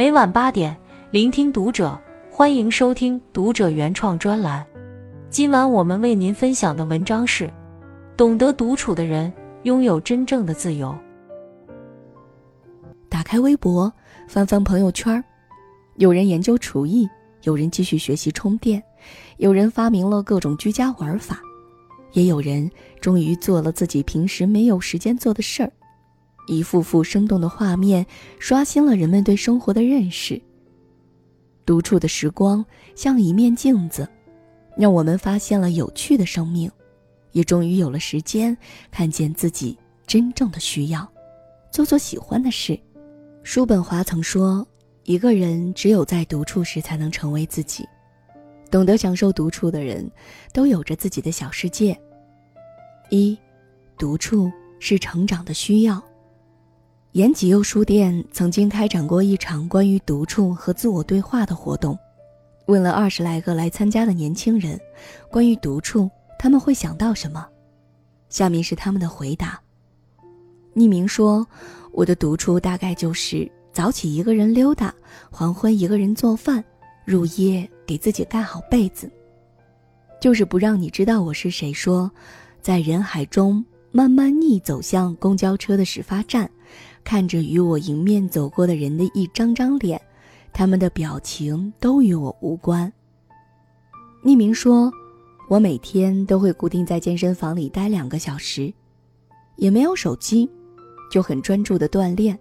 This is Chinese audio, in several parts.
每晚八点，聆听读者，欢迎收听读者原创专栏。今晚我们为您分享的文章是：懂得独处的人拥有真正的自由。打开微博，翻翻朋友圈，有人研究厨艺，有人继续学习充电，有人发明了各种居家玩法，也有人终于做了自己平时没有时间做的事儿。一幅幅生动的画面，刷新了人们对生活的认识。独处的时光像一面镜子，让我们发现了有趣的生命，也终于有了时间看见自己真正的需要，做做喜欢的事。叔本华曾说：“一个人只有在独处时才能成为自己。”懂得享受独处的人，都有着自己的小世界。一，独处是成长的需要。延吉优书店曾经开展过一场关于独处和自我对话的活动，问了二十来个来参加的年轻人，关于独处他们会想到什么？下面是他们的回答。匿名说：“我的独处大概就是早起一个人溜达，黄昏一个人做饭，入夜给自己盖好被子，就是不让你知道我是谁。”说，在人海中慢慢逆走向公交车的始发站。看着与我迎面走过的人的一张张脸，他们的表情都与我无关。匿名说：“我每天都会固定在健身房里待两个小时，也没有手机，就很专注的锻炼。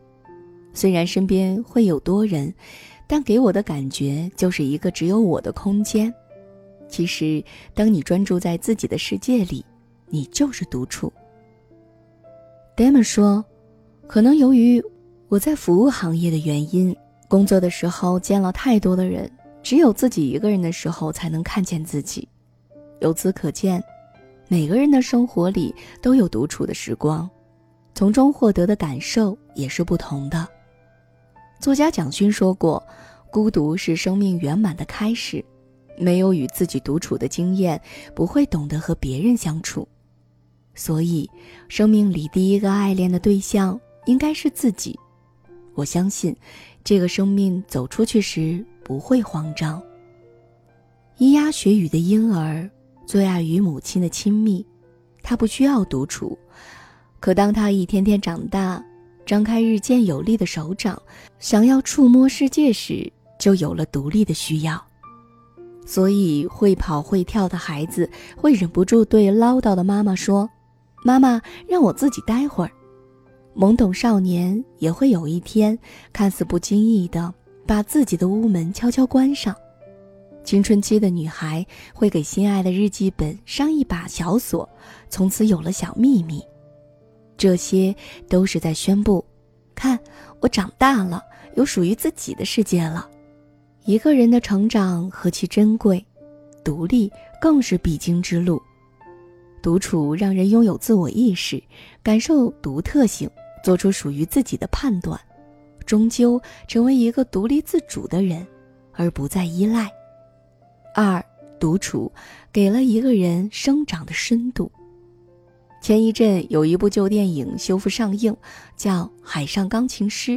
虽然身边会有多人，但给我的感觉就是一个只有我的空间。其实，当你专注在自己的世界里，你就是独处。” Damon 说。可能由于我在服务行业的原因，工作的时候见了太多的人，只有自己一个人的时候才能看见自己。由此可见，每个人的生活里都有独处的时光，从中获得的感受也是不同的。作家蒋勋说过：“孤独是生命圆满的开始，没有与自己独处的经验，不会懂得和别人相处。所以，生命里第一个爱恋的对象。”应该是自己，我相信，这个生命走出去时不会慌张。咿呀学语的婴儿最爱与母亲的亲密，他不需要独处。可当他一天天长大，张开日渐有力的手掌，想要触摸世界时，就有了独立的需要。所以，会跑会跳的孩子会忍不住对唠叨的妈妈说：“妈妈，让我自己待会儿。”懵懂少年也会有一天，看似不经意的把自己的屋门悄悄关上。青春期的女孩会给心爱的日记本上一把小锁，从此有了小秘密。这些都是在宣布：看，我长大了，有属于自己的世界了。一个人的成长何其珍贵，独立更是必经之路。独处让人拥有自我意识，感受独特性。做出属于自己的判断，终究成为一个独立自主的人，而不再依赖。二，独处给了一个人生长的深度。前一阵有一部旧电影修复上映，叫《海上钢琴师》，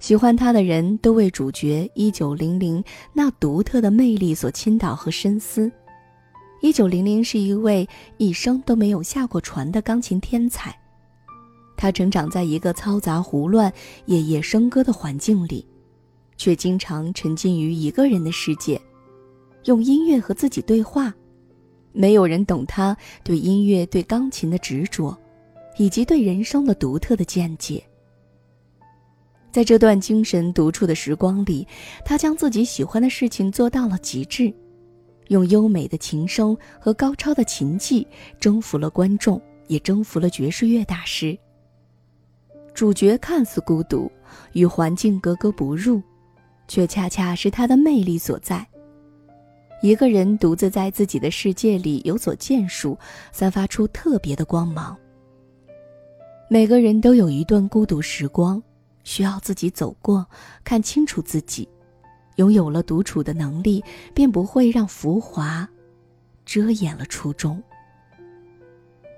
喜欢他的人都为主角一九零零那独特的魅力所倾倒和深思。一九零零是一位一生都没有下过船的钢琴天才。他成长在一个嘈杂胡乱、夜夜笙歌的环境里，却经常沉浸于一个人的世界，用音乐和自己对话。没有人懂他对音乐、对钢琴的执着，以及对人生的独特的见解。在这段精神独处的时光里，他将自己喜欢的事情做到了极致，用优美的琴声和高超的琴技征服了观众，也征服了爵士乐大师。主角看似孤独，与环境格格不入，却恰恰是他的魅力所在。一个人独自在自己的世界里有所建树，散发出特别的光芒。每个人都有一段孤独时光，需要自己走过，看清楚自己。拥有了独处的能力，便不会让浮华遮掩了初衷。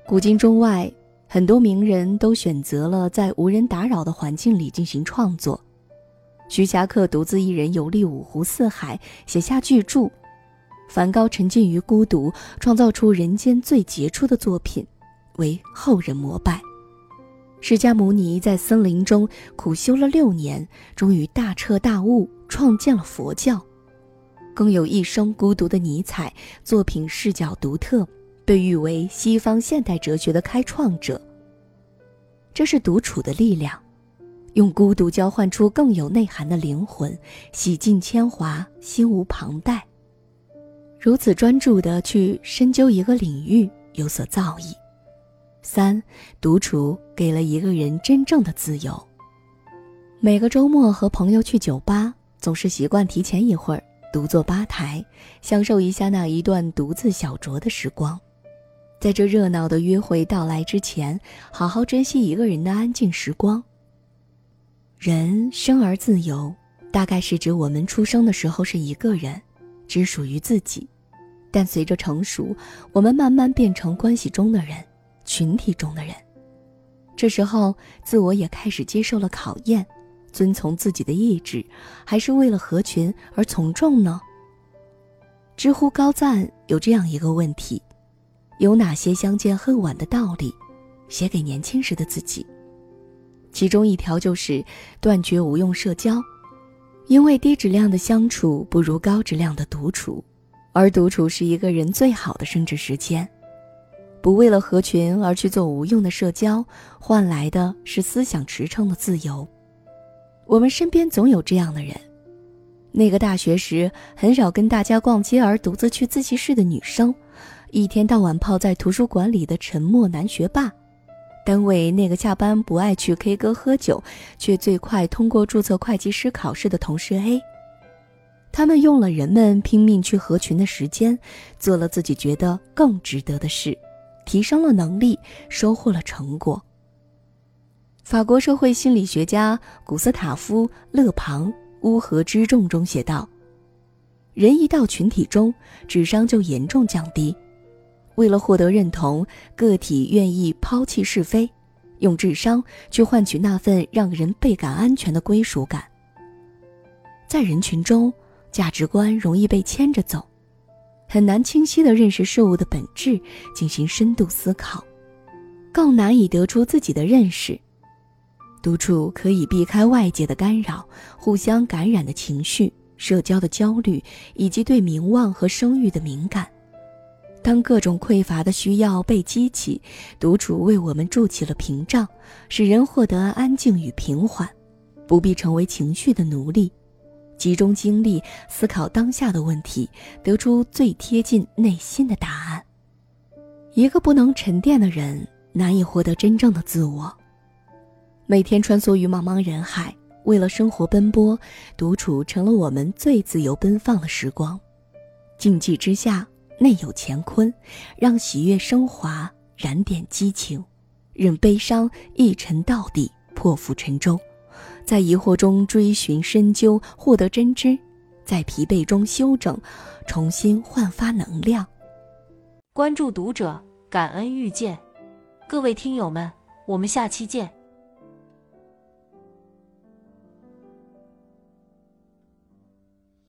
古今中外。很多名人都选择了在无人打扰的环境里进行创作，徐霞客独自一人游历五湖四海，写下巨著。梵高沉浸于孤独，创造出人间最杰出的作品，为后人膜拜。释迦牟尼在森林中苦修了六年，终于大彻大悟，创建了佛教。更有一生孤独的尼采，作品视角独特，被誉为西方现代哲学的开创者。这是独处的力量，用孤独交换出更有内涵的灵魂，洗尽铅华，心无旁贷。如此专注的去深究一个领域，有所造诣。三，独处给了一个人真正的自由。每个周末和朋友去酒吧，总是习惯提前一会儿独坐吧台，享受一下那一段独自小酌的时光。在这热闹的约会到来之前，好好珍惜一个人的安静时光。人生而自由，大概是指我们出生的时候是一个人，只属于自己。但随着成熟，我们慢慢变成关系中的人，群体中的人。这时候，自我也开始接受了考验，遵从自己的意志，还是为了合群而从众呢？知乎高赞有这样一个问题：有哪些相见恨晚的道理，写给年轻时的自己？其中一条就是断绝无用社交，因为低质量的相处不如高质量的独处。而独处是一个人最好的升值时间，不为了合群而去做无用的社交，换来的是思想驰骋的自由。我们身边总有这样的人，那个大学时很少跟大家逛街而独自去自习室的女生，一天到晚泡在图书馆里的沉默男学霸，单位那个下班不爱去 K 歌喝酒，却最快通过注册会计师考试的同事 A。他们用了人们拼命去合群的时间，做了自己觉得更值得的事，提升了能力，收获了成果。法国社会心理学家古斯塔夫·勒庞《乌合之众》中写道：“人一到群体中，智商就严重降低。为了获得认同，个体愿意抛弃是非，用智商去换取那份让人倍感安全的归属感。在人群中。”价值观容易被牵着走，很难清晰地认识事物的本质，进行深度思考，更难以得出自己的认识。独处可以避开外界的干扰，互相感染的情绪、社交的焦虑以及对名望和声誉的敏感。当各种匮乏的需要被激起，独处为我们筑起了屏障，使人获得安静与平缓，不必成为情绪的奴隶。集中精力思考当下的问题，得出最贴近内心的答案。一个不能沉淀的人，难以获得真正的自我。每天穿梭于茫茫人海，为了生活奔波，独处成了我们最自由奔放的时光。静寂之下，内有乾坤，让喜悦升华，燃点激情，任悲伤一沉到底，破釜沉舟。在疑惑中追寻深究，获得真知；在疲惫中休整，重新焕发能量。关注读者，感恩遇见，各位听友们，我们下期见。